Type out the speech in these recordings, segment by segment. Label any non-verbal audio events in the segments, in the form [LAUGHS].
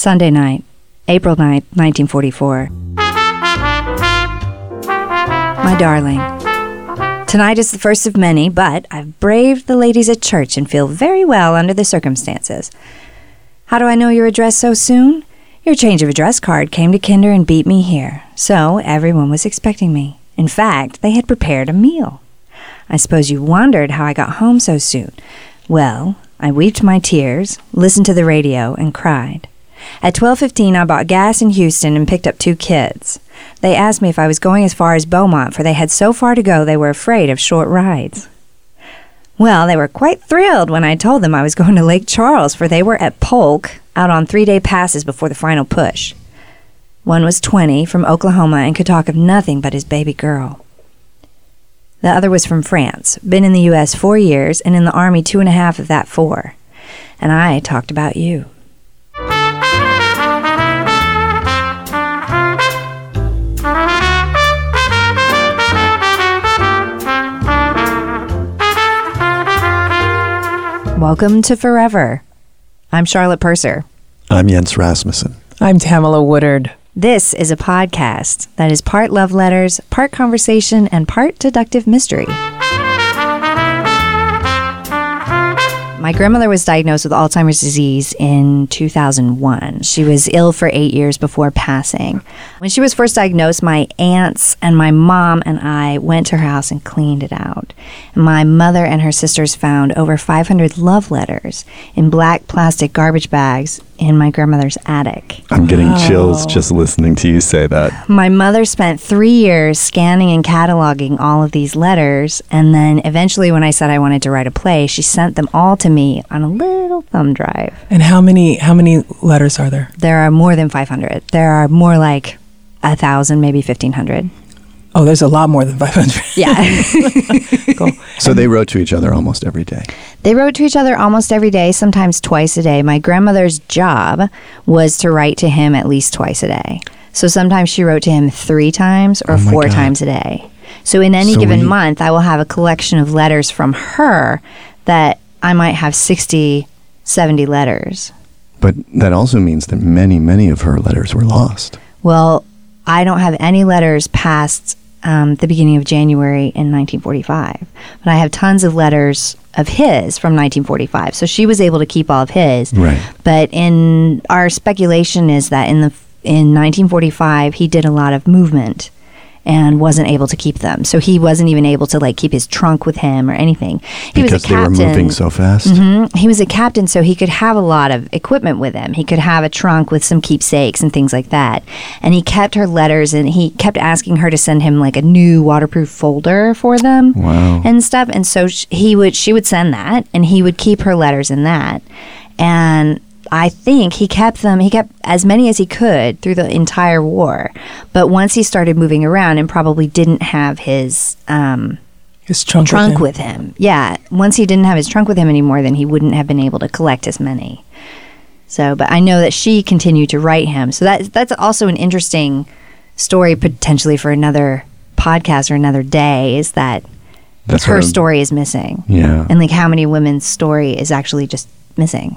Sunday night, April 9th, 1944. My darling, tonight is the first of many, but I've braved the ladies at church and feel very well under the circumstances. How do I know your address so soon? Your change of address card came to Kinder and beat me here, so everyone was expecting me. In fact, they had prepared a meal. I suppose you wondered how I got home so soon. Well, I wept my tears, listened to the radio, and cried. At 12:15 I bought gas in Houston and picked up two kids. They asked me if I was going as far as Beaumont for they had so far to go they were afraid of short rides. Well, they were quite thrilled when I told them I was going to Lake Charles for they were at Polk out on 3-day passes before the final push. One was 20 from Oklahoma and could talk of nothing but his baby girl. The other was from France, been in the U.S. four years and in the Army two and a half of that four. And I talked about you. Welcome to Forever. I'm Charlotte Purser. I'm Jens Rasmussen. I'm Tamala Woodard. This is a podcast that is part love letters, part conversation, and part deductive mystery. My grandmother was diagnosed with Alzheimer's disease in 2001. She was ill for eight years before passing. When she was first diagnosed, my aunts and my mom and I went to her house and cleaned it out. My mother and her sisters found over 500 love letters in black plastic garbage bags in my grandmother's attic. I'm getting chills just listening to you say that. My mother spent three years scanning and cataloging all of these letters, and then eventually, when I said I wanted to write a play, she sent them all to me on a little thumb drive. And how many how many letters are there? There are more than 500. There are more like a thousand, maybe 1,500. Oh, there's a lot more than 500. Yeah. [LAUGHS] Cool. So they wrote to each other almost every day. They wrote to each other almost every day, sometimes twice a day. My grandmother's job was to write to him at least twice a day. So sometimes she wrote to him three times or Oh my four God. times a day. So in any So given when you- month, I will have a collection of letters from her that I might have 60, 70 letters. But that also means that many, many of her letters were lost. Well, I don't have any letters past um, the beginning of January in 1945, but I have tons of letters of his from 1945. So she was able to keep all of his. Right. But in our speculation is that in the in 1945 he did a lot of movement and wasn't able to keep them. So he wasn't even able to like keep his trunk with him or anything. He because was a they were captain. moving so fast. Mhm. He was a captain, so he could have a lot of equipment with him. He could have a trunk with some keepsakes and things like that. And he kept her letters, and he kept asking her to send him like a new waterproof folder for them Wow. and stuff. And so sh- he would, she would send that, and he would keep her letters in that. And I think he kept them. He kept as many as he could through the entire war. But once he started moving around and probably didn't have his um, His trunk, trunk with, him. with him. Yeah. Once he didn't have his trunk with him anymore, then he wouldn't have been able to collect as many. So, but I know that she continued to write him. So that that's also an interesting story potentially for another podcast or another day. Is that That's her what story is missing, Yeah. and like how many women's story is actually just missing.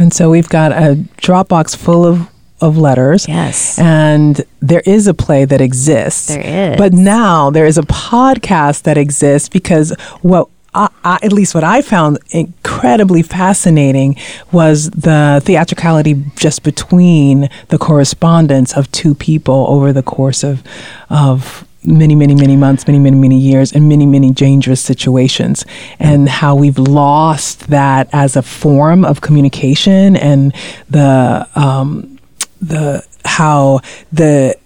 And so we've got a Dropbox full of, of letters. Yes, And there is a play that exists. there is. But now there is a podcast that exists because what I, I, at least what I found incredibly fascinating was the theatricality just between the correspondence of two people over the course of of many, many, many months, many, many, many years, and many, many dangerous situations, and how we've lost that as a form of communication, and the um, the how the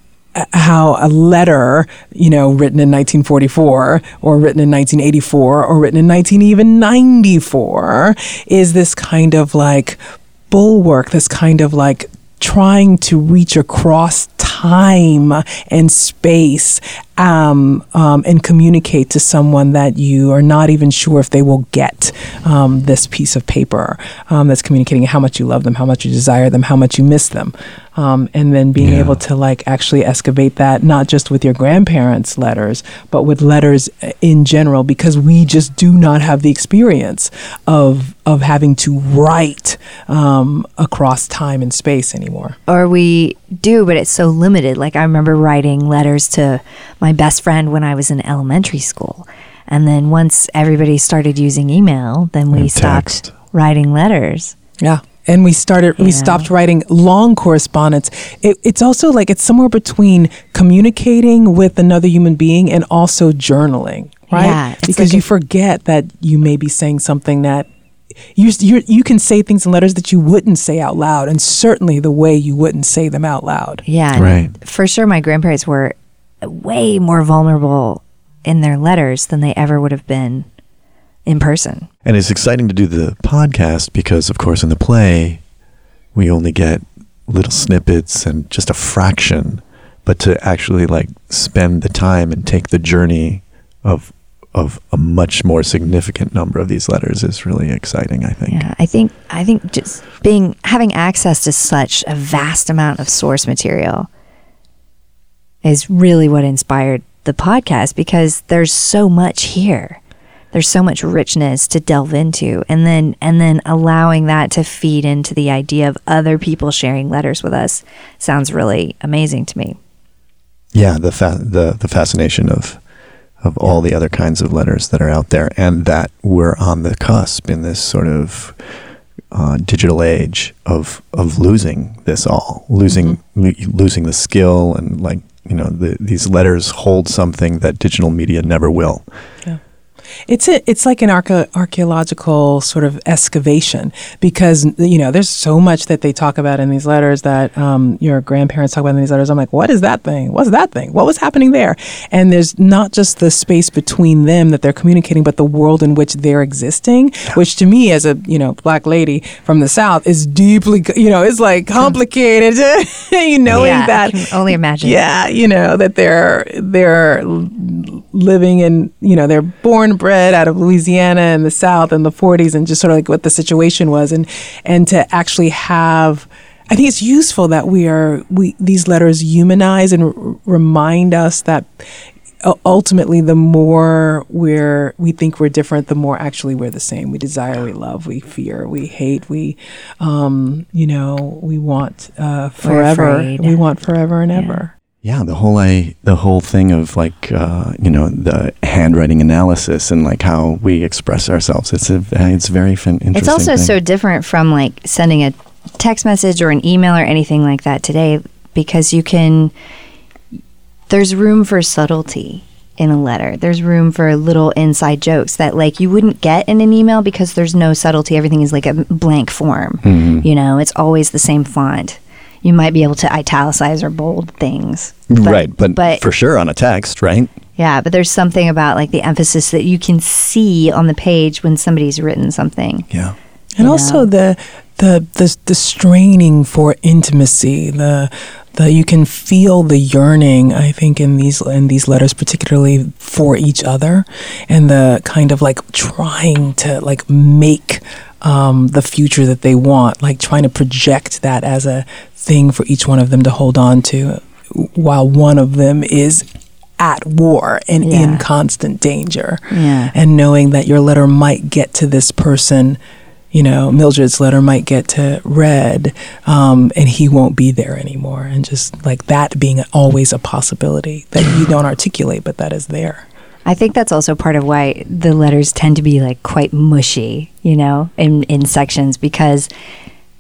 how a letter, you know, written in 1944 or written in 1984 or written in 19 even 94 is this kind of like bulwark, this kind of like trying to reach across time and space um, um, and communicate to someone that you are not even sure if they will get um, this piece of paper um, that's communicating how much you love them, how much you desire them, how much you miss them. Um, and then being Yeah. able to like actually excavate that not just with your grandparents' letters, but with letters uh, in general, because we just do not have the experience of of having to write um, across time and space anymore. or we do, but it's so limited. Like I remember writing letters to my best friend when I was in elementary school. And then once everybody started using email, then we And stopped text. writing letters. Yeah. And we started, we stopped writing long correspondence. It, it's also like it's somewhere between communicating with another human being and also journaling, right? Yeah, because like you a- forget that you may be saying something that you you you can say things in letters that you wouldn't say out loud, and certainly the way you wouldn't say them out loud. Yeah. Right. For sure, my grandparents were way more vulnerable in their letters than they ever would have been in person. And it's exciting to do the podcast because, of course, in the play, we only get little snippets and just a fraction. But to actually like spend the time and take the journey of of a much more significant number of these letters is really exciting. I think. Yeah, I think I think just being having access to such a vast amount of source material is really what inspired the podcast because there's so much here. There's so much richness to delve into and then and then allowing that to feed into the idea of other people sharing letters with us sounds really amazing to me. Yeah, the fa- the the fascination of of all the other kinds of letters that are out there, and that we're on the cusp in this sort of uh, digital age of of losing this all, losing lo- losing the skill, and like you know, the, these letters hold something that digital media never will. It's a, it's like an arche- archaeological sort of excavation because you know there's so much that they talk about in these letters that um, your grandparents talk about in these letters. I'm like, what is that thing? What's that thing? What was happening there? And there's not just the space between them that they're communicating, but the world in which they're existing, which to me, as a you know black lady from the South, is deeply you know it's like complicated. [LAUGHS] you knowing yeah, that I can only imagine. yeah, you know that they're they're living in you know they're born and bred out of Louisiana and the South in the 40s and just sort of like what the situation was. And and to actually have I think it's useful that we are we these letters humanize and r- remind us that ultimately the more we're we think we're different the more actually we're the same. We desire we love we fear we hate we um you know we want uh forever. we want forever and ever Yeah, the whole I the whole thing of like uh, you know the handwriting analysis and like how we express ourselves. It's a it's very fin- interesting. It's also thing. so different from like sending a text message or an email or anything like that today because you can there's room for subtlety in a letter. There's room for little inside jokes that like you wouldn't get in an email because there's no subtlety. Everything is like a blank form. Mm-hmm. You know, it's always the same font. You might be able to italicize or bold things. right, but, but for sure on a text, right? yeah, but there's something about like the emphasis that you can see on the page when somebody's written something. Yeah. and you also know? the, the the the straining for intimacy the the you can feel the yearning i think in these in these letters particularly for each other and the kind of like trying to like make um, the future that they want like trying to project that as a thing for each one of them to hold on to while one of them is at war and Yeah. in constant danger Yeah. and knowing that your letter might get to this person, you know, Mildred's letter might get to Red, um, and he won't be there anymore. And just like that being always a possibility that you don't articulate, but that is there. I think that's also part of why the letters tend to be like quite mushy, you know, in in sections because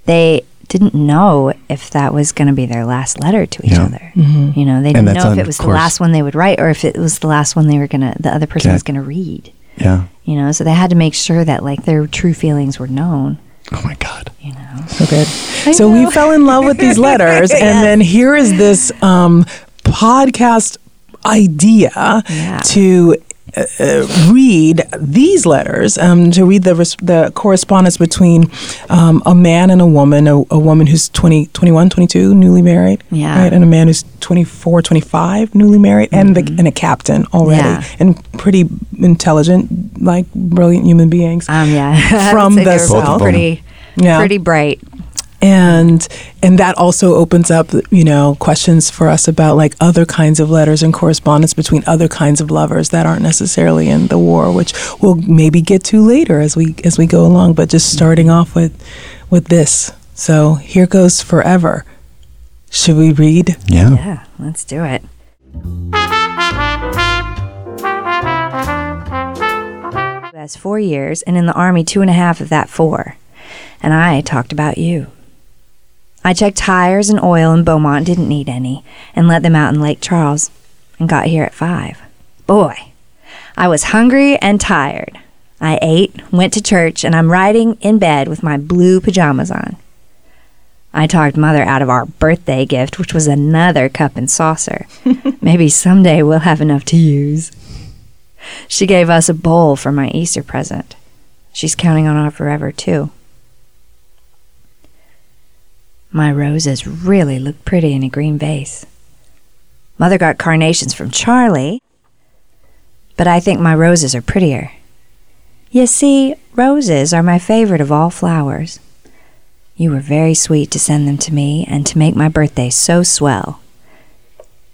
they didn't know if that was going to be their last letter to each Yeah. other. You know, they didn't know if it of was the last one they would write or if it was the last one they were going to the other person Okay. was going to read. Yeah. You know, so they had to make sure that like their true feelings were known, Oh my God. you know. So good. I So we fell in love with these letters, [LAUGHS] and then here is this um, podcast idea Yeah. to uh, uh, read these letters, um, to read the res- the correspondence between um, a man and a woman, a, a woman who's 20, 21, 22, newly married, Yeah. right, and a man who's 24, 25, newly married, and, the, and a captain already, Yeah. and pretty intelligent, like brilliant human beings. Um, yeah, [LAUGHS] From the South. pretty, Yeah. pretty bright. And and that also opens up you know questions for us about like other kinds of letters and correspondence between other kinds of lovers that aren't necessarily in the war which we'll maybe get to later as we as we go along but just starting off with with this so here goes forever should we read Yeah. Yeah, let's do it. Has four years, and in the army, two and a half of that four. And I talked about you. I checked tires and oil in Beaumont, didn't need any, and let them out in Lake Charles, and got here at five. Boy, I was hungry and tired. I ate, went to church, and I'm riding in bed with my blue pajamas on. I talked Mother out of our birthday gift, which was another cup and saucer. [LAUGHS] Maybe someday we'll have enough to use. She gave us a bowl for my Easter present. She's counting on our forever, too. My roses really look pretty in a green vase. Mother got carnations from Charlie, but I think my roses are prettier. You see, roses are my favorite of all flowers. You were very sweet to send them to me and to make my birthday so swell.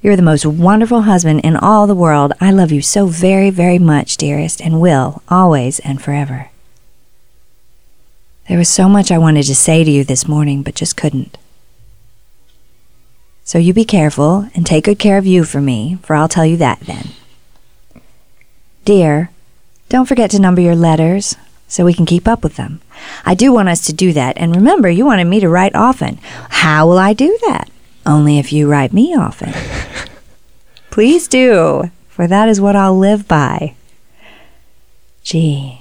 You're the most wonderful husband in all the world. I love you so very, very much, dearest, and will, always and forever. There was so much I wanted to say to you this morning, but just couldn't. So you be careful and take good care of you for me, for I'll tell you that then. Dear, don't forget to number your letters so we can keep up with them. I do want us to do that, and remember, you wanted me to write often. How will I do that? Only if you write me often. [LAUGHS] Please do, for that is what I'll live by. Gee,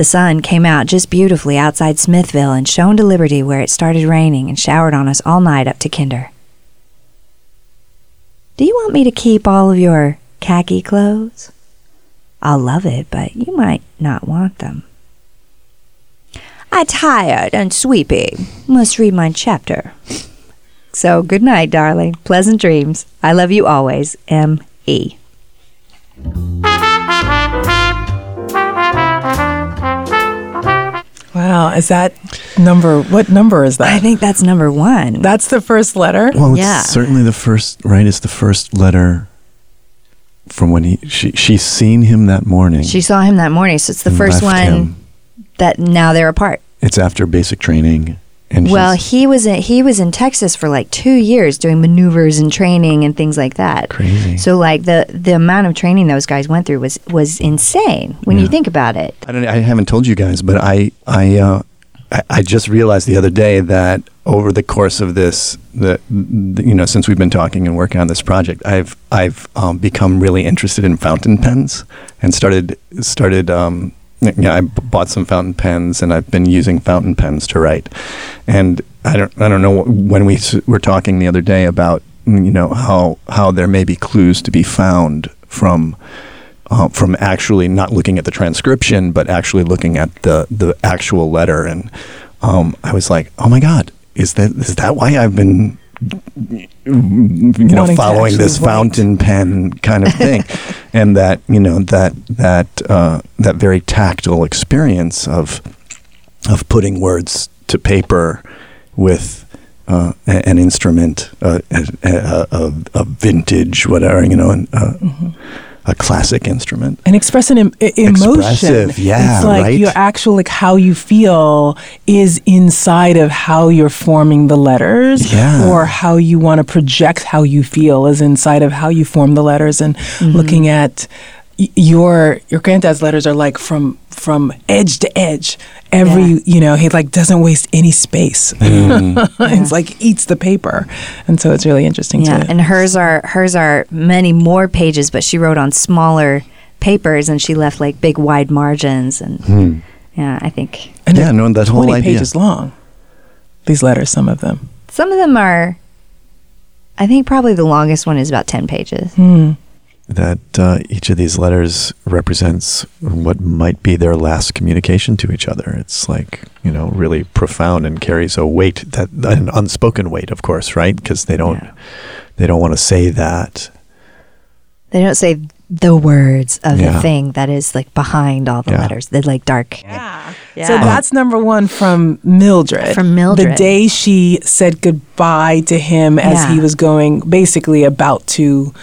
the sun came out just beautifully outside Smithville and shone to Liberty where it started raining and showered on us all night up to Kinder. Do you want me to keep all of your khaki clothes? I'll love it, but you might not want them. I tired and sleepy. Must read my chapter. So good night, darling. Pleasant dreams. I love you always. M. E. wow is that number what number is that? I think that's number one. that's the first letter Well, it's Yeah. certainly the first, right? It's the first letter from when he she she's seen him that morning. She saw him that morning, so it's the first one him. that now they're apart. It's after basic training, and Well, he was in, he was in Texas for like two years doing maneuvers and training and things like that. crazy. So like the the amount of training those guys went through was was insane when you think about it. I don't. I haven't told you guys, but I I uh, I, I just realized the other day that over the course of this, the, the you know since we've been talking and working on this project, I've I've um, become really interested in fountain pens and started started. Um, yeah, I bought some fountain pens and I've been using fountain pens to write. And I don't I don't know when we were talking the other day about you know how how there may be clues to be found from uh, from actually not looking at the transcription, but actually looking at the the actual letter. And um, I was like, oh my god, is that is that why I've been you know following this fountain pen kind of thing, [LAUGHS] and that you know that that uh, that very tactile experience of of putting words to paper with uh, an instrument, uh, a, a, a, vintage, whatever you know, an, uh, a classic instrument. and expressing em- e- emotion. Expressive, yeah, It's like right? your actual like how you feel is inside of how you're forming the letters, Yeah. or how you want to project how you feel is inside of how you form the letters, and mm-hmm. looking at y- your your granddad's letters are like from from edge to edge. Every Yeah. you know he like doesn't waste any space. Mm. [LAUGHS] it's like eats the paper, and so it's really interesting Yeah, to and hers are hers are many more pages, but she wrote on smaller papers and she left like big wide margins and hmm. yeah, I think and Yeah, no, that whole 20 idea. pages long. These letters, some of them. some of them are I think probably the longest one is about 10 pages. Hmm. That uh, each of these letters represents what might be their last communication to each other. It's like you know really profound and carries a weight that an unspoken weight, of course, right? Because they don't Yeah. they don't want to say that. They don't say the words of Yeah. the thing that is like behind all the Yeah. letters. They're like dark. Yeah. So Yeah. that's number one from Mildred. From Mildred. The day she said goodbye to him as Yeah. he was going, basically about to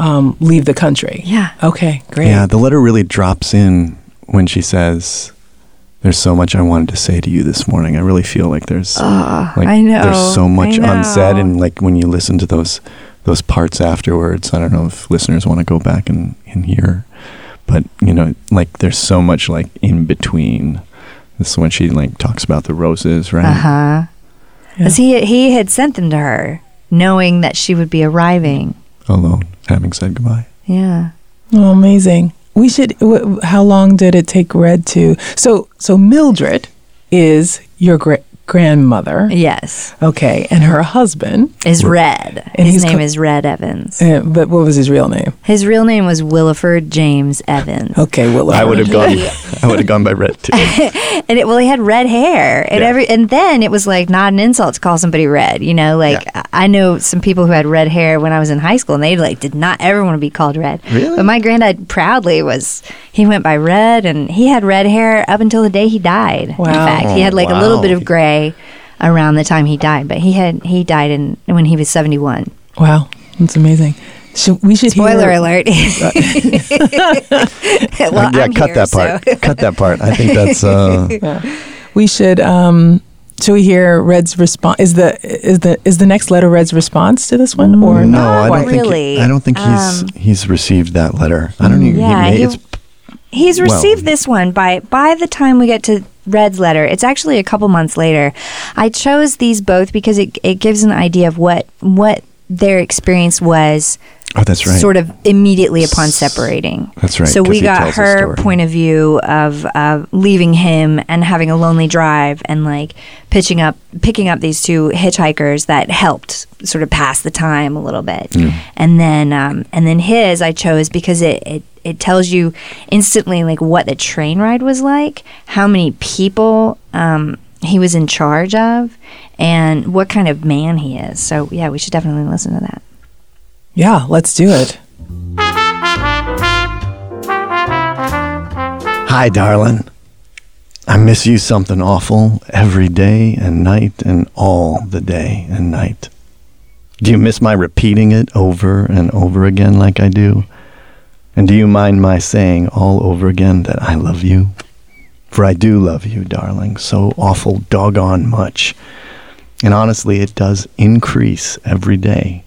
um, leave the country. Yeah. Okay, great. Yeah, the letter really drops in when she says, "There's so much I wanted to say to you this morning." I really feel like there's like I know, there's so much I unsaid, and like when you listen to those those parts afterwards, I don't know if listeners want to go back and and hear, but you know, like there's so much like in between. This is when she like talks about the roses, right? Uh huh. Because he he had sent them to her, knowing that she would be arriving. Alone, having said goodbye. Yeah. Oh, amazing. We should. W- how long did it take Red to? So, so Mildred is your gra- grandmother. Yes. Okay, and her husband. Is Red. And his name co- is Red Evans. Uh, but what was his real name? His real name was Williford James Evans. Okay, Willow. I would have gone. I would have gone by red too. [LAUGHS] And it, well, he had red hair, and Yeah. every and then it was like not an insult to call somebody red. You know, like Yeah. I I know some people who had red hair when I was in high school, and they like did not ever want to be called red. Really? But my granddad proudly was he went by red, and he had red hair up until the day he died. Wow. In fact, he had like a little bit of gray around the time he died, but he had he died in when he was seventy one. Wow, that's amazing. Should, we should Spoiler hear, alert. [LAUGHS] [LAUGHS] well, yeah, I'm cut here, that so- part. cut that part. I think that's. Uh, [LAUGHS] We should. Um, should we hear Red's response? Is the is the is the next letter Red's response to this one or no, not I don't think. really. I don't think he's Um, he's received that letter. I don't even. Yeah, he may, he- it's He's Well- received this one by by the time we get to Red's letter. It's actually a couple months later. I chose these both because it it gives an idea of what what their experience was Oh, that's right. sort of immediately upon separating. That's right, So we got her point of view of uh, leaving him and having a lonely drive and like pitching up picking up these two hitchhikers that helped sort of pass the time a little bit. And then um, and then his I chose because it, it it tells you instantly like what the train ride was like, how many people um, he was in charge of, and what kind of man he is. So yeah, we should definitely listen to that. Yeah, let's do it. Hi, darling. I miss you something awful every day and night and all the day and night. Do you miss my repeating it over and over again like I do? And do you mind my saying all over again that I love you? For I do love you, darling, so awful doggone much. And honestly, it does increase every day.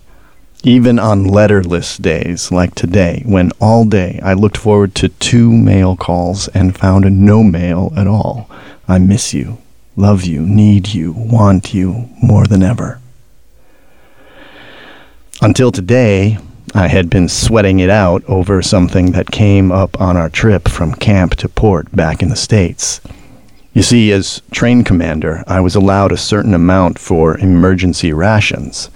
Even on letterless days like today, when all day I looked forward to two mail calls and found no mail at all. I miss you, love you, need you, want you more than ever. Until today, I had been sweating it out over something that came up on our trip from camp to port back in the States. You see, as train commander, I was allowed a certain amount for emergency rations.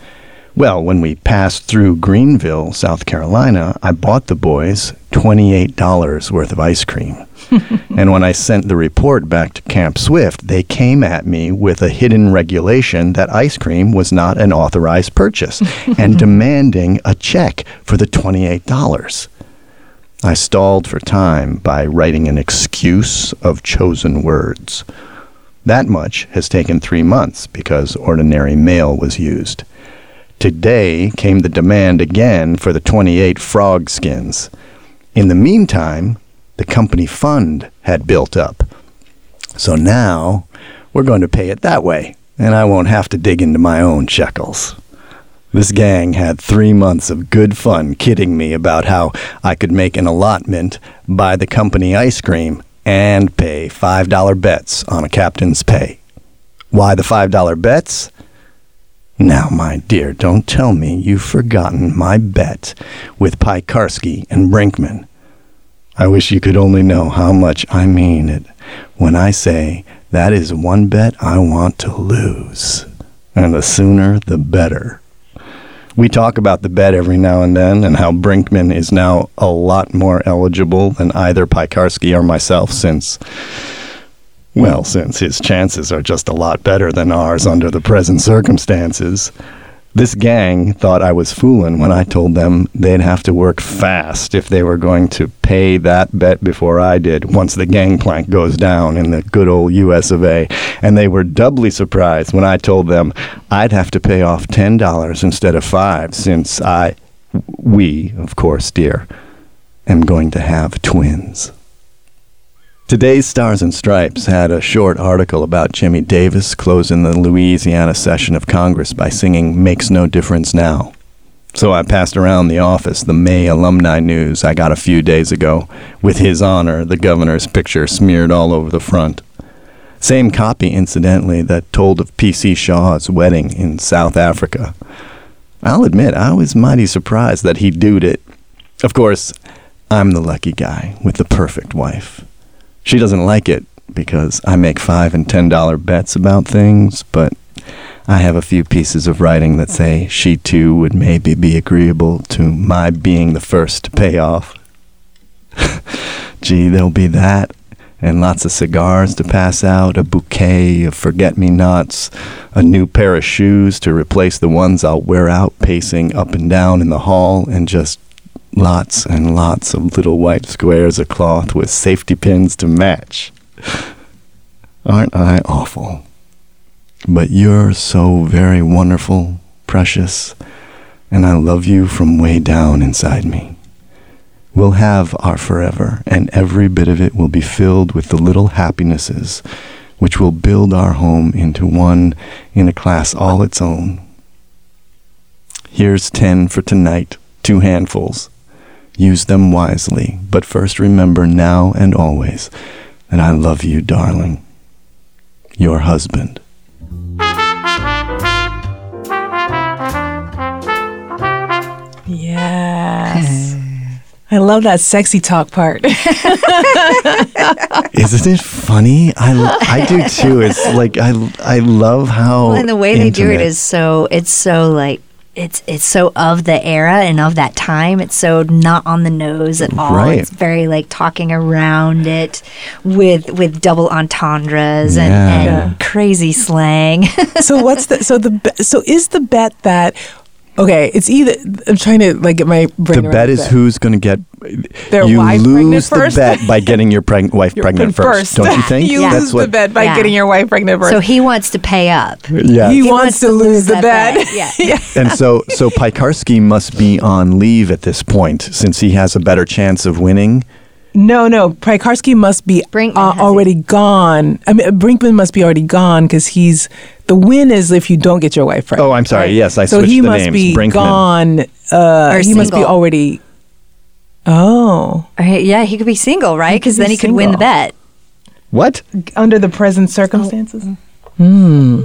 Well, when we passed through Greenville, South Carolina, I bought the boys $28 worth of ice cream. [LAUGHS] and when I sent the report back to Camp Swift, they came at me with a hidden regulation that ice cream was not an authorized purchase [LAUGHS] and demanding a check for the $28. I stalled for time by writing an excuse of chosen words. That much has taken three months because ordinary mail was used. Today came the demand again for the 28 frog skins. In the meantime, the company fund had built up. So now we're going to pay it that way, and I won't have to dig into my own shekels. This gang had three months of good fun kidding me about how I could make an allotment, buy the company ice cream, and pay $5 bets on a captain's pay. Why the $5 bets? Now, my dear, don't tell me you've forgotten my bet with Piekarski and Brinkman. I wish you could only know how much I mean it when I say that is one bet I want to lose. And the sooner, the better. We talk about the bet every now and then and how Brinkman is now a lot more eligible than either Piekarski or myself since, well, since his chances are just a lot better than ours under the present circumstances. This gang thought I was fooling when I told them they'd have to work fast if they were going to pay that bet before I did once the gangplank goes down in the good old US of A. And they were doubly surprised when I told them I'd have to pay off $10 instead of 5 since I we, of course, dear, am going to have twins. Today's Stars and Stripes had a short article about Jimmy Davis closing the Louisiana session of Congress by singing Makes No Difference Now. So I passed around the office the May alumni news I got a few days ago, with his honor, the governor's picture smeared all over the front. Same copy, incidentally, that told of P.C. Shaw's wedding in South Africa. I'll admit, I was mighty surprised that he would it. Of course, I'm the lucky guy with the perfect wife. She doesn't like it because I make five and ten dollar bets about things, but I have a few pieces of writing that say she too would maybe be agreeable to my being the first to pay off. [LAUGHS] Gee, there'll be that, and lots of cigars to pass out, a bouquet of forget me nots, a new pair of shoes to replace the ones I'll wear out pacing up and down in the hall, and just Lots and lots of little white squares of cloth with safety pins to match. Aren't I awful? But you're so very wonderful, precious, and I love you from way down inside me. We'll have our forever, and every bit of it will be filled with the little happinesses which will build our home into one in a class all its own. Here's ten for tonight, two handfuls. Use them wisely, but first remember now and always that I love you, darling. Your husband. Yes. I love that sexy talk part. [LAUGHS] Isn't it funny? I, I do too. It's like I I love how well, and the way they do it is so it's so like it's it's so of the era and of that time. It's so not on the nose at all. Right. It's very like talking around it with with double entendres Yeah. and, Yeah. crazy slang. [LAUGHS] so what's the so the so is the bet that okay? It's either I'm trying to like get my brain. the around bet is who's going to get Their you wife pregnant lose the first? bet by getting your preg- wife You're pregnant first, don't you think? [LAUGHS] you Yeah. lose the bet by Yeah. getting your wife pregnant first. so he wants to pay up. Yeah. he, wants, to lose the bet. bet. [LAUGHS] Yeah. and so so Piekarski must be on leave at this point since he has a better chance of winning. No, no. Prikarsky must be uh, has already gone. I mean, Brinkman must be already gone because he's the win is if you don't get your wife pregnant. Oh, I'm sorry. right? Yes, I so switched he the must names. be Brinkman. gone. Uh, Or he must be already. Oh, Or yeah, he could be single, right? Because then he could win the bet. What? under the present circumstances. Hmm.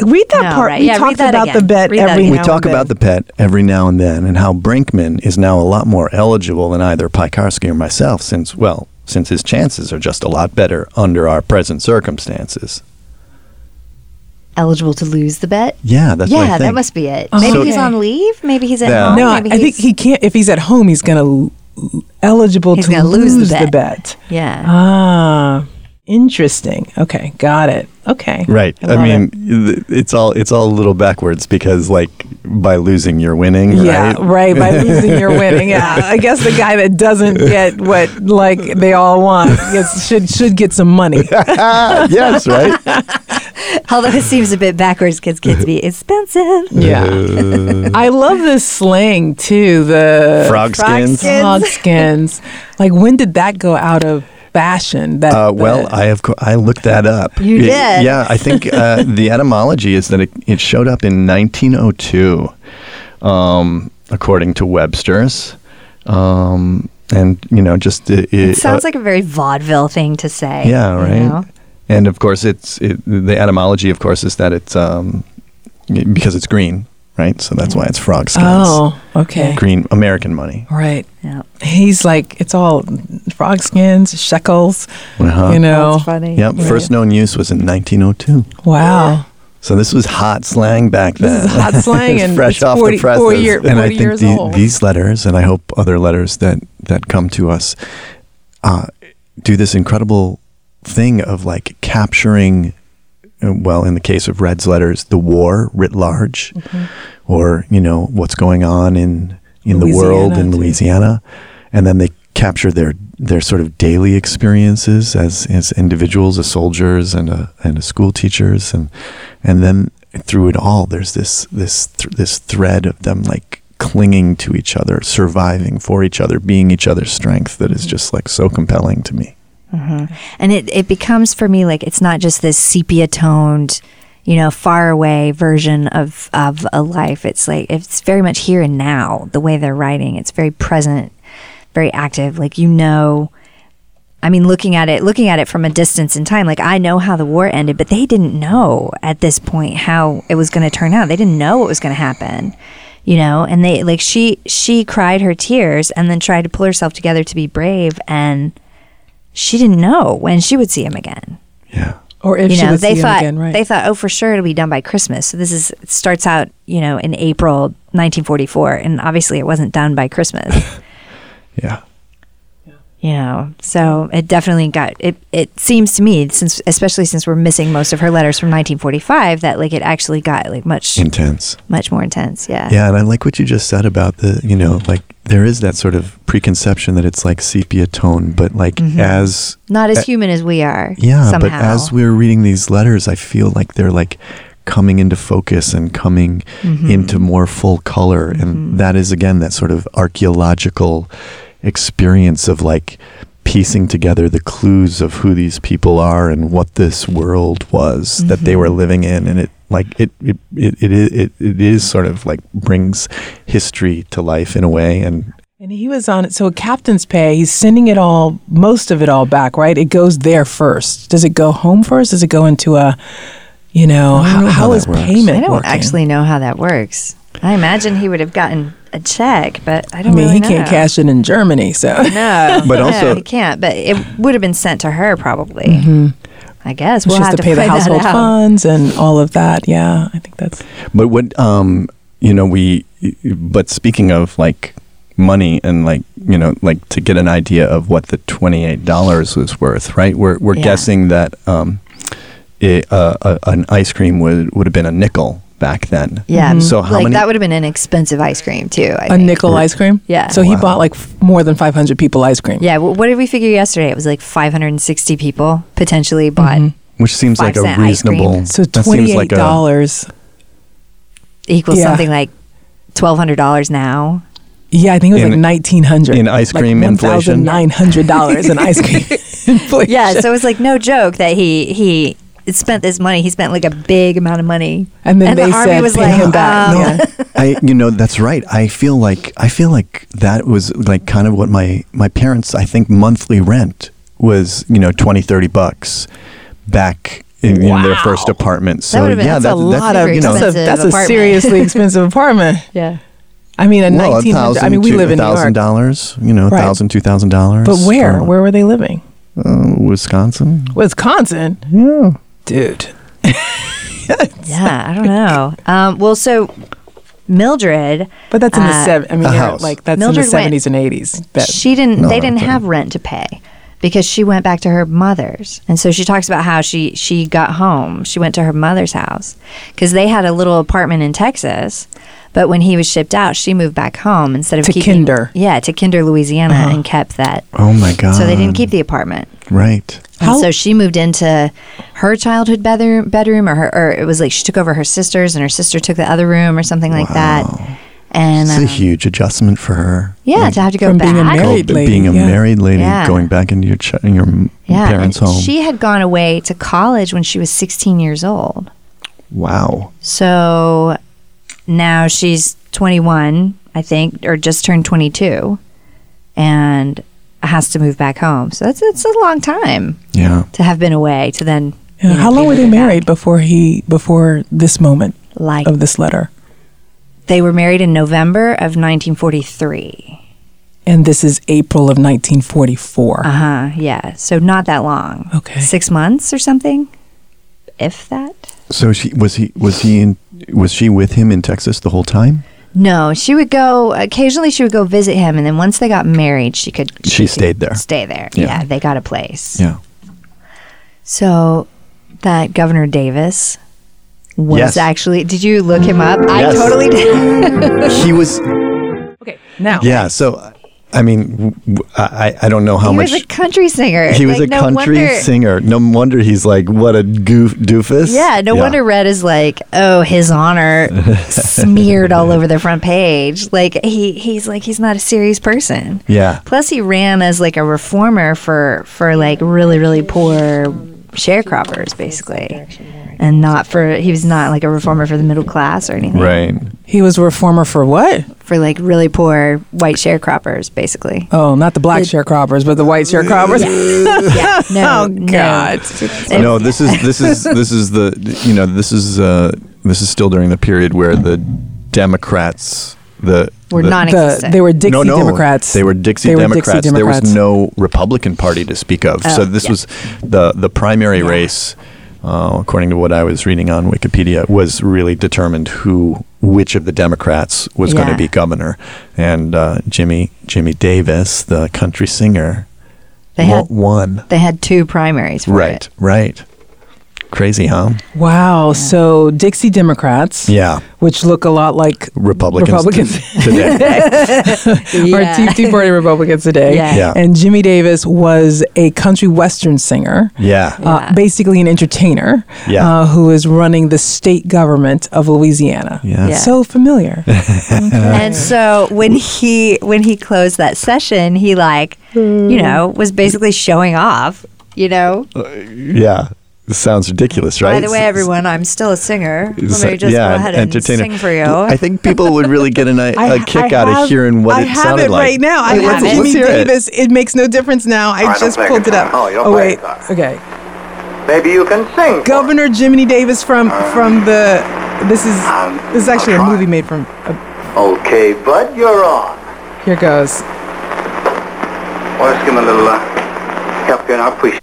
Read that No, part. right. We Yeah, read talked that about the bet Read every now We talk and about the pet every now and then, and how Brinkman is now a lot more eligible than either Piekarski or myself, since well, since his chances are just a lot better under our present circumstances. Eligible to lose the bet. Yeah, that's what I yeah, think. that must be it. Oh, Maybe okay. he's on leave. Maybe he's at Yeah. home. No, I maybe I think he can't. If he's at home, he's going to eligible He's to gonna lose lose, the the bet. bet. Yeah. Ah, interesting. Okay, got it. Okay, Right. I, love mean, it. it's all it's all a little backwards because like by losing you're winning, Yeah, right? right. By [LAUGHS] losing, you're winning. Yeah, I guess the guy that doesn't get what like they all want gets, should should get some money. [LAUGHS] yes, right. [LAUGHS] Although it seems a bit backwards because kids be expensive. Yeah, I love this slang too. The Frog skins. skins. frog skins. Like when did that go out of fashion? That Uh, well, the- I have co- I looked that up. You It- did? Yeah, I think uh, [LAUGHS] the etymology is that it, it showed up in 1902, um, according to Webster's, um, and you know, just it, It sounds like a very vaudeville thing to say. yeah, you right. know? And of course, it's it, the etymology. Of course, is that it's um, because it's green, right? So that's why it's frog skins. oh, okay, Green American money. right. Yeah. He's like it's all frog skins, shekels. Uh-huh. You know, That's funny. Yep. First known use was in 1902. wow. So this was hot slang back This then. is hot [LAUGHS] slang and fresh it's off 40 the presses. four year- and I think years the- old. these letters, and I hope other letters that that come to us, uh, do this incredible thing of like capturing Uh, well, in the case of Red's letters, the war writ large, mm-hmm. or you know what's going on in in the world Louisiana, in too. Louisiana, and then they capture their their sort of daily experiences as as individuals, as soldiers, and a, and as school teachers, and and then through it all, there's this this th- this thread of them like clinging to each other, surviving for each other, being each other's strength that is mm-hmm. just like so compelling to me. Mm-hmm. And it, it becomes for me like it's not just this sepia toned, you know, far away version of, of a life. It's like it's very much here and now, the way they're writing. It's very present, very active. Like you know I mean looking at it looking at it from a distance in time, like I know how the war ended, but they didn't know at this point how it was gonna turn out. They didn't know what was gonna happen. You know, and they like she she cried her tears and then tried to pull herself together to be brave and she didn't know when she would see him again. Yeah. Or if you she know, would they see him thought again, right? they thought, oh, for sure it'll be done by Christmas. So this is it starts out, you know, in April 1944, and obviously it wasn't done by Christmas. [LAUGHS] Yeah. You know, so it definitely got it. It seems to me, since especially since we're missing most of her letters from 1945, that like it actually got like much Intense. much more intense. Yeah. Yeah, and I like what you just said about the, you know, like there is that sort of preconception that it's like sepia tone, but like as Not as Uh, human as we are. yeah, somehow. but as we're reading these letters, I feel like they're like coming into focus and coming Mm-hmm. into more full color, and that is again that sort of archaeological experience of like piecing together the clues of who these people are and what this world was that they Mm-hmm. were living in and it like it it, it it is it, it is sort of like brings history to life in a way and And he was on it. So, captain's pay, he's sending it all, most of it all back, right? It goes there first. Does it go home first? Does it go into a, you know, I don't how, know how how that is works. payment? I don't working? actually know how that works. I imagine he would have gotten a check, but I I don't mean, really he know. can't cash it in Germany, so. [LAUGHS] No, But no, also- he can't. But it would have been sent to her probably. I guess She we'll has have to pay the household funds and all of that. Yeah, I think that's. But what um you know we but speaking of like money and like you know like to get an idea of what the twenty eight dollars was worth, right? We're we're Yeah. guessing that um it, uh, a, an ice cream would would have been a nickel back then. Yeah. Mm-hmm. So how like many? that would have been an expensive ice cream too. I A think. nickel ice cream? Yeah. So he bought like f- more than 500 people ice cream. Yeah. Well, what did we figure yesterday? It was like 560 people potentially bought mm-hmm. which seems like a cent ice cream. reasonable. So that seems like $28. equals Yeah. something like twelve hundred dollars now. yeah, I think it was In- like 1900 in ice cream like inflation? $1,900 in ice cream inflation. Yeah. So it was like no joke that he he spent this money. He spent like a big amount of money, And then the they army said, was pay like, him back. um, yeah. I you know that's right. I feel like I feel like that was like kind of what my my parents I think monthly rent was, you know, 20 30 bucks back in, in their first apartment. So would've been- yeah, that's That's a lot of, you know, that's, a, that's a seriously expensive apartment. [LAUGHS] Yeah. I mean, a well, a 1900 thousand, I mean, we two- live in a New thousand dollars. you know, Right. thousand, two thousand dollars. But where? Uh, Where were they living? uh, Wisconsin. Wisconsin? Yeah. Dude. [LAUGHS] Yeah. I don't know. Um, well, so Mildred. But that's in the Uh, seven. I mean, you're house. like that's Mildred in the went- seventies and eighties. That she didn't No, they no, didn't I'm have rent to pay because she went back to her mother's and so she talks about how she she got home she went to her mother's house because they had a little apartment in texas but when he was shipped out she moved back home instead of To keeping Kinder. yeah to kinder louisiana Uh-huh. and kept that Oh my god. so they didn't keep the apartment Right. and How- so she moved into her childhood bedroom, bedroom or her, or it was like she took over her sister's, and her sister took the other room, or something like that. And It's a um, huge adjustment for her. yeah, Like, to have to go From back. being a go- married lady, being a yeah. married lady, Yeah. going back into your ch- your yeah, parents' and home. She had gone away to college when she was 16 years old. wow. So now she's 21, I think, or just turned 22, and has to move back home. So that's it's a long time Yeah. to have been away. To then, Yeah, you know, How long were they moving back. married before he before this moment Like of this letter? They were married in November of 1943. And this is April of 1944. Uh huh. Yeah. So not that long. Okay. Six months or something, if that. So she was he was he in was she with him in Texas the whole time? No, she would go occasionally. She would go visit him, and then once they got married, she could. She could stayed there. Stay there. Yeah. Yeah. they got a place. Yeah. So that Governor Davis was Yes. actually? Did you look him up? I totally did. [LAUGHS] he was Okay, now. yeah. So I mean, I, I don't know how he much. He was a country singer. he was Like, a no country wonder- singer. No wonder he's like, what a goof doofus. Yeah, no wonder Red is like, oh, his honor [LAUGHS] smeared all over the front page. Like he he's like he's not a serious person. Yeah. Plus, he ran as like a reformer for for like really really poor sharecroppers, basically, and not for he was not like a reformer for the middle class or anything. Right. He was a reformer for what? For like really poor white sharecroppers, basically. Oh, not the black sharecroppers, but the white [LAUGHS] sharecroppers. Yeah. No. [LAUGHS] Oh. God. no, this is this is this is the you know this is uh, this is still during the period where the Democrats the We're the, non-existent. The, they were Dixie no, no, Democrats. They were Dixie They were Democrats. Dixie There was no Republican Party to speak of. so Oh, this yeah. was the the primary race, uh, according to what I was reading on Wikipedia, was really determined who which of the Democrats was going to be governor, and uh, Jimmy Jimmy Davis, the country singer, They had won. they had two primaries for Right, it. right. Crazy, huh? Wow. So Dixie Democrats, Yeah. which look a lot like Republicans, Republicans. t- today. [LAUGHS] [LAUGHS] or Tea, Tea Party Republicans today. Yeah. Yeah. And Jimmy Davis was a country western singer. yeah. Uh, Yeah. basically an entertainer Yeah. uh, who is running the state government of Louisiana. Yeah. Yeah. So familiar. [LAUGHS] And so when he when he closed that session, he like you know was basically showing off. You know. Yeah. Sounds ridiculous, right? By the way, everyone, I'm still a singer. Let So- me just go ahead and entertainer. sing for you. I think people would really get an, [LAUGHS] a I- kick I out have- of hearing what I it have sounded it like. right now. I Wait, have let's, Jimmy let's it. Davis. It. makes no difference now. I, I just pulled it up. Oh, you don't oh wait. guitar. Okay. Maybe you can sing. Governor Jimmy Davis from from the. This is Um, this is actually a I'll try. movie made from. Uh, me. Okay, bud, you're on. here goes. Well, let's give him a little uh, help here, and I appreciate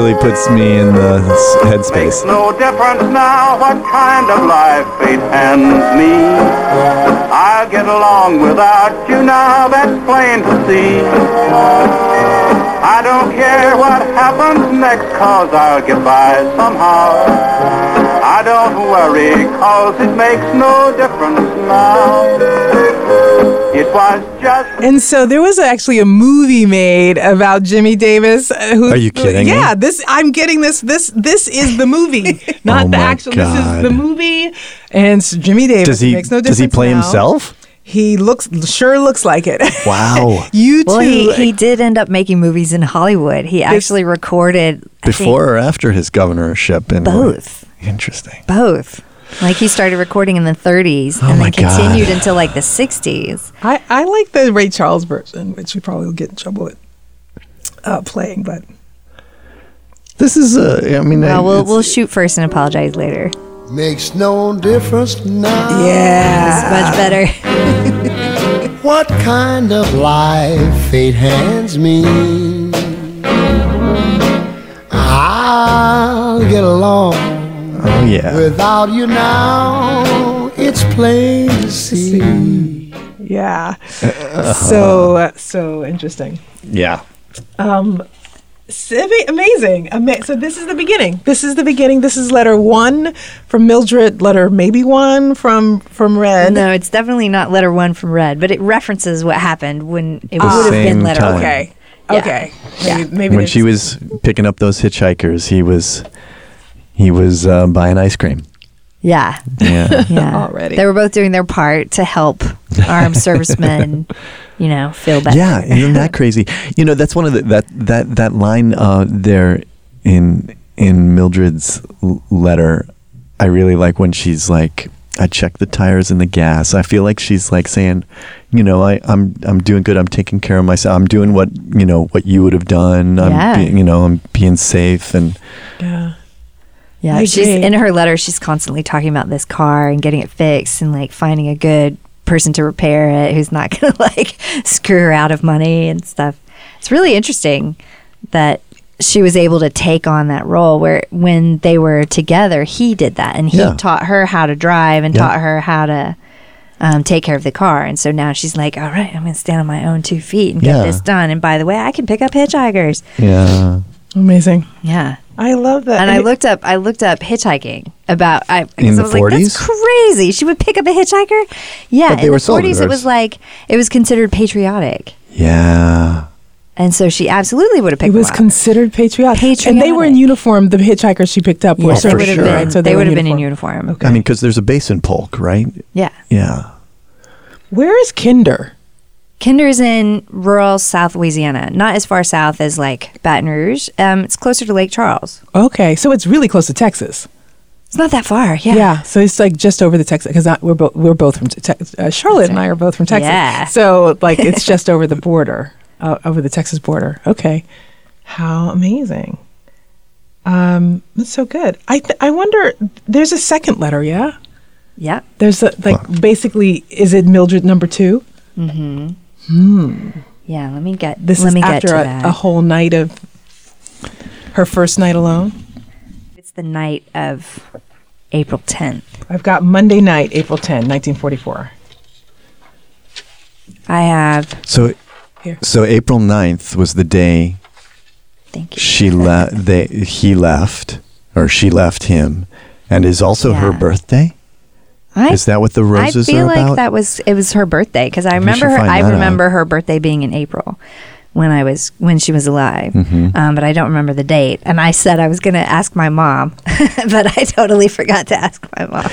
really puts me in the s- Makes headspace. no difference now what kind of life fate hands me. I'll get along without you now, that's plain to see. I don't care what happens next, cause I'll get by somehow. I don't worry, cause it makes no difference now. It was just And so there was actually a movie made about Jimmy Davis. uh, Who, Are you kidding me? Yeah, this I'm getting this. This this is the movie, [LAUGHS] not Oh the my actual. This is the movie. And so Jimmy Davis Does he makes no does he play now. himself? He looks sure looks like it. [LAUGHS] Wow. you too. well, he, he did end up making movies in Hollywood. He actually recorded I think, Before or after his governorship? In both. Interesting. both. Like he started recording in the 30s Oh and my then God. continued until like the 60s. I, I like the Ray Charles version, which we probably will get in trouble with uh, playing, but This is uh, I mean, Well, we'll we'll shoot first and apologize later. Makes no difference now yeah. It's much better. [LAUGHS] what kind of life fate hands me. Oh yeah. without you now. It's plain to see. Yeah. So uh, so interesting. Yeah. So ama- amazing. Ama- so this is the beginning. This is the beginning. This is letter one from Mildred. Letter maybe one from from Red. no, it's definitely not letter one from Red, but it references what happened when it would have been letter time. one. Okay. Yeah. Okay. Yeah. Maybe, maybe When she just- was picking up those hitchhikers, he was he was uh, buying ice cream. Yeah. Yeah. [LAUGHS] Yeah. Already. They were both doing their part to help armed [LAUGHS] servicemen, you know, feel better. Yeah, isn't that crazy? You know, that's one of the that that that line uh, there in in Mildred's letter. I really like when she's like, "I check the tires and the gas." I feel like she's like saying, you know, I, I'm I'm doing good. I'm taking care of myself. I'm doing what you know what you would have done. I'm Yeah. being, you know, I'm being safe and Yeah. Yeah, I she's agree. in her letter. She's constantly talking about this car and getting it fixed and like finding a good person to repair it who's not [LAUGHS] going to like screw her out of money and stuff. It's really interesting that she was able to take on that role where when they were together, he did that and he Yeah. taught her how to drive and Yeah. taught her how to um, take care of the car. And so now she's like, all right, I'm going to stand on my own two feet and get this done. And by the way, I can pick up hitchhikers. Yeah. Amazing. Yeah. I love that. And I looked up, I looked up hitchhiking about. I, because In the I was like, that's 40s? crazy. She would pick up a hitchhiker. Yeah, But they in were the forties, it was like it was considered patriotic, Yeah. and so she absolutely would have picked. It was them up. considered patriotic. patriotic. And they were in uniform. The hitchhikers she picked up were Yes, they for would have sure. been. So they were would have been in uniform. Okay. I mean, because there's a base in Polk, right? Yeah. Yeah. Where is Kinder? Kinder is in rural South Louisiana, not as far south as like Baton Rouge. Um, it's closer to Lake Charles. Okay, so it's really close to Texas. It's not that far. Yeah. Yeah, so it's like just over the Texas because we're both we're both from Texas. Uh, Charlotte and I are both from Texas. Yeah. So like it's [LAUGHS] just over the border, uh, over the Texas border. Okay, how amazing. Um, that's so good. I th- I wonder. There's a second letter, yeah. Yeah. There's a, like basically, is it Mildred number two? Yeah. Let me get. This let is me get after to a, that. a whole night of her first night alone. it's the night of April 10th. I've got Monday night, April 10, 1944. I have. So, Here. so April 9th was the day Thank you. she left. They he left, or she left him, and is also her birthday. I, Is that what the roses were? I feel like about? that was it was her birthday because I remember her. I that out. remember her birthday being in April when I was when she was alive, Mm-hmm. um, but I don't remember the date. And I said I was going to ask my mom, [LAUGHS] but I totally forgot to ask my mom.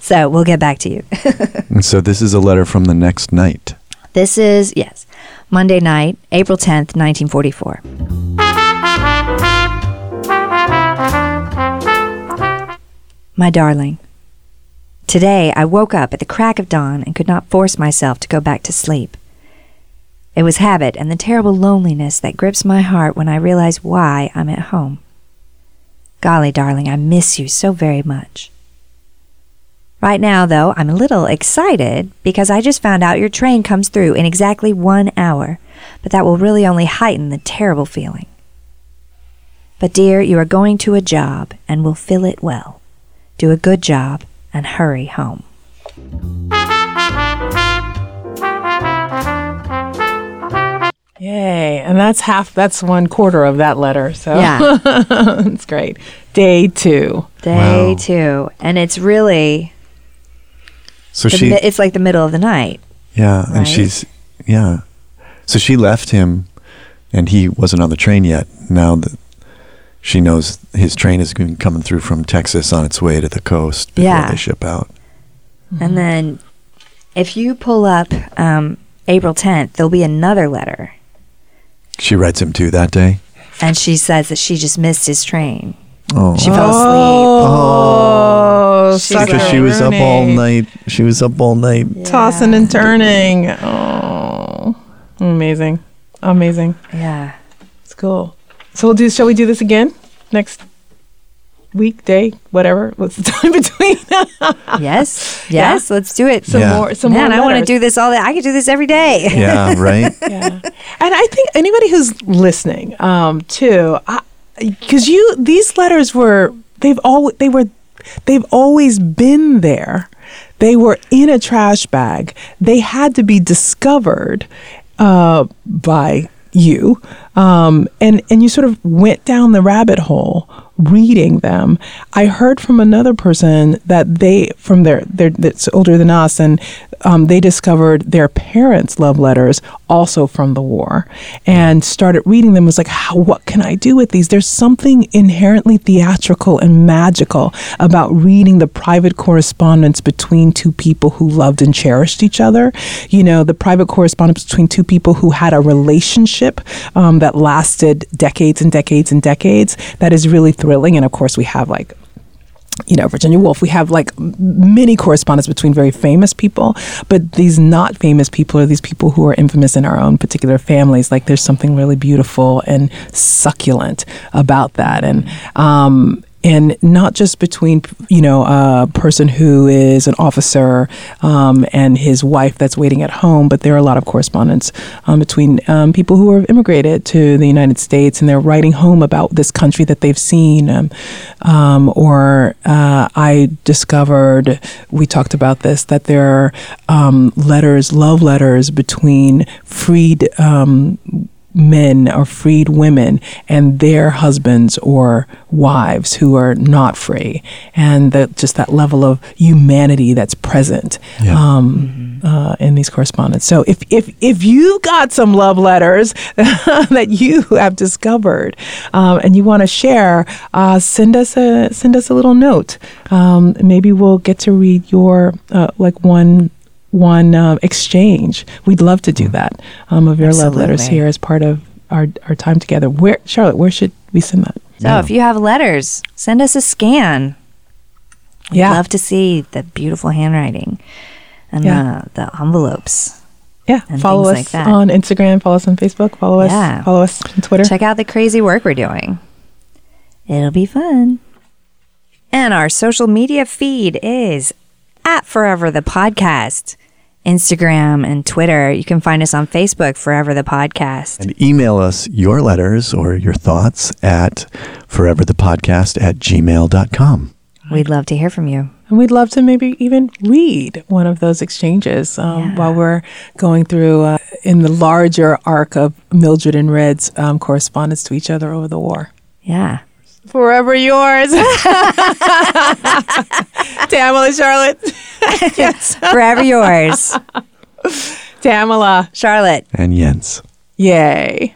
So we'll get back to you. [LAUGHS] And so this is a letter from the next night. this is yes, Monday night, April tenth, nineteen forty four. My darling. Today I woke up at the crack of dawn and could not force myself to go back to sleep. It was habit and the terrible loneliness that grips my heart when I realize why I'm at home. Golly, darling, I miss you so very much. Right now, though, I'm a little excited because I just found out your train comes through in exactly one hour, but that will really only heighten the terrible feeling. But, dear, you are going to a job and will fill it well. Do a good job and hurry home. Yay. And that's half, that's one quarter of that letter. So Yeah. [LAUGHS] that's great. Day two. Day Wow. two. And it's really, So she, mi- it's like the middle of the night. yeah, right? and she's, yeah. So she left him, and he wasn't on the train yet. Now that she knows his train is coming through from Texas on its way to the coast before Yeah. they ship out. And then if you pull up um, April 10th, there'll be another letter. She writes him too that day. And she says that she just missed his train. Oh, She fell asleep. Oh, She's sucker because she was up all night. She was up all night. Tossing and turning. Oh, amazing. Amazing. Yeah. It's cool. So we'll do, shall we do this again next week, day, whatever? What's the [LAUGHS] time between? Yes. [LAUGHS] Yes. Let's do it. some Yeah. more, some Man, more I want to do this all day. I could do this every day. [LAUGHS] Yeah, right. yeah. And I think anybody who's listening, um, too, because you these letters were they've all they were they've always been there. They were in a trash bag. They had to be discovered uh, by you, um, and and you sort of went down the rabbit hole reading them. I heard from another person that they from their their that's older than us, and um, they discovered their parents' love letters also from the war, and started reading them. Was like, what can I do with these? There's something inherently theatrical and magical about reading the private correspondence between two people who loved and cherished each other. You know, the private correspondence between two people who had a relationship um, that lasted decades and decades and decades. That is really thrilling. And of course, we have like you know, Virginia Woolf, we have like many correspondence between very famous people, but these not famous people are these people who are infamous in our own particular families. Like there's something really beautiful and succulent about that. And, um, and not just between you know a person who is an officer um, and his wife that's waiting at home, but there are a lot of correspondence um, between um, people who have immigrated to the United States and they're writing home about this country that they've seen. Um, um, or uh, I discovered we talked about this that there are um, letters, love letters between freed men or freed women and their husbands or wives who are not free, and that just that level of humanity that's present Yeah. um, uh, in these correspondence. So if if if you got some love letters [LAUGHS] that you have discovered um, and you want to share, uh, send us a send us a little note. Um, maybe we'll get to read your uh, like one one uh, exchange. We'd love to do that um, of your love letters here as part of our, our time together. Where Charlotte, where should we send that? So if you have letters, send us a scan. We'd Yeah. love to see the beautiful handwriting and Yeah. the, the envelopes. Yeah, And follow us like that. on Instagram. Follow us on Facebook. Follow us. Yeah. Follow us on Twitter. Check out the crazy work we're doing. It'll be fun. And our social media feed is at Forever the Podcast. Instagram and Twitter. You can find us on Facebook, Forever the Podcast. And email us your letters or your thoughts at foreverthepodcast at gmail.com. We'd love to hear from you. And we'd love to maybe even read one of those exchanges um, Yeah. while we're going through uh, in the larger arc of Mildred and Red's um, correspondence to each other over the war. Yeah. Forever yours. [LAUGHS] Tamala, Charlotte. [LAUGHS] [LAUGHS] Forever yours, Tamala. Charlotte. And Jens. Yay.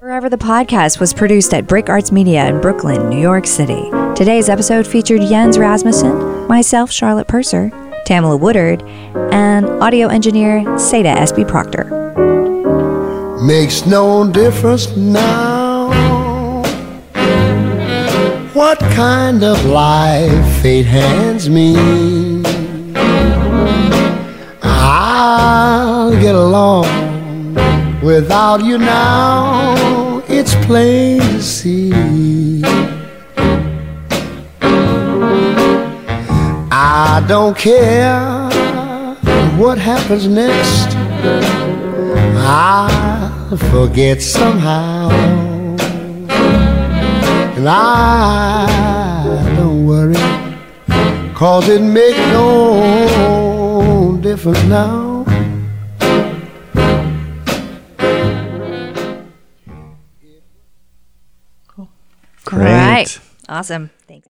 Forever the Podcast was produced at Brick Arts Media in Brooklyn, New York City. Today's episode featured Jens Rasmussen, myself, Charlotte Purser, Tamala Woodard, and audio engineer Seda S.B. Proctor. Makes no difference now what kind of life fate hands me. Along without you now. It's plain to see. I don't care what happens next. I'll forget somehow. And I don't worry, cause it makes no difference now. Great. Right. Awesome.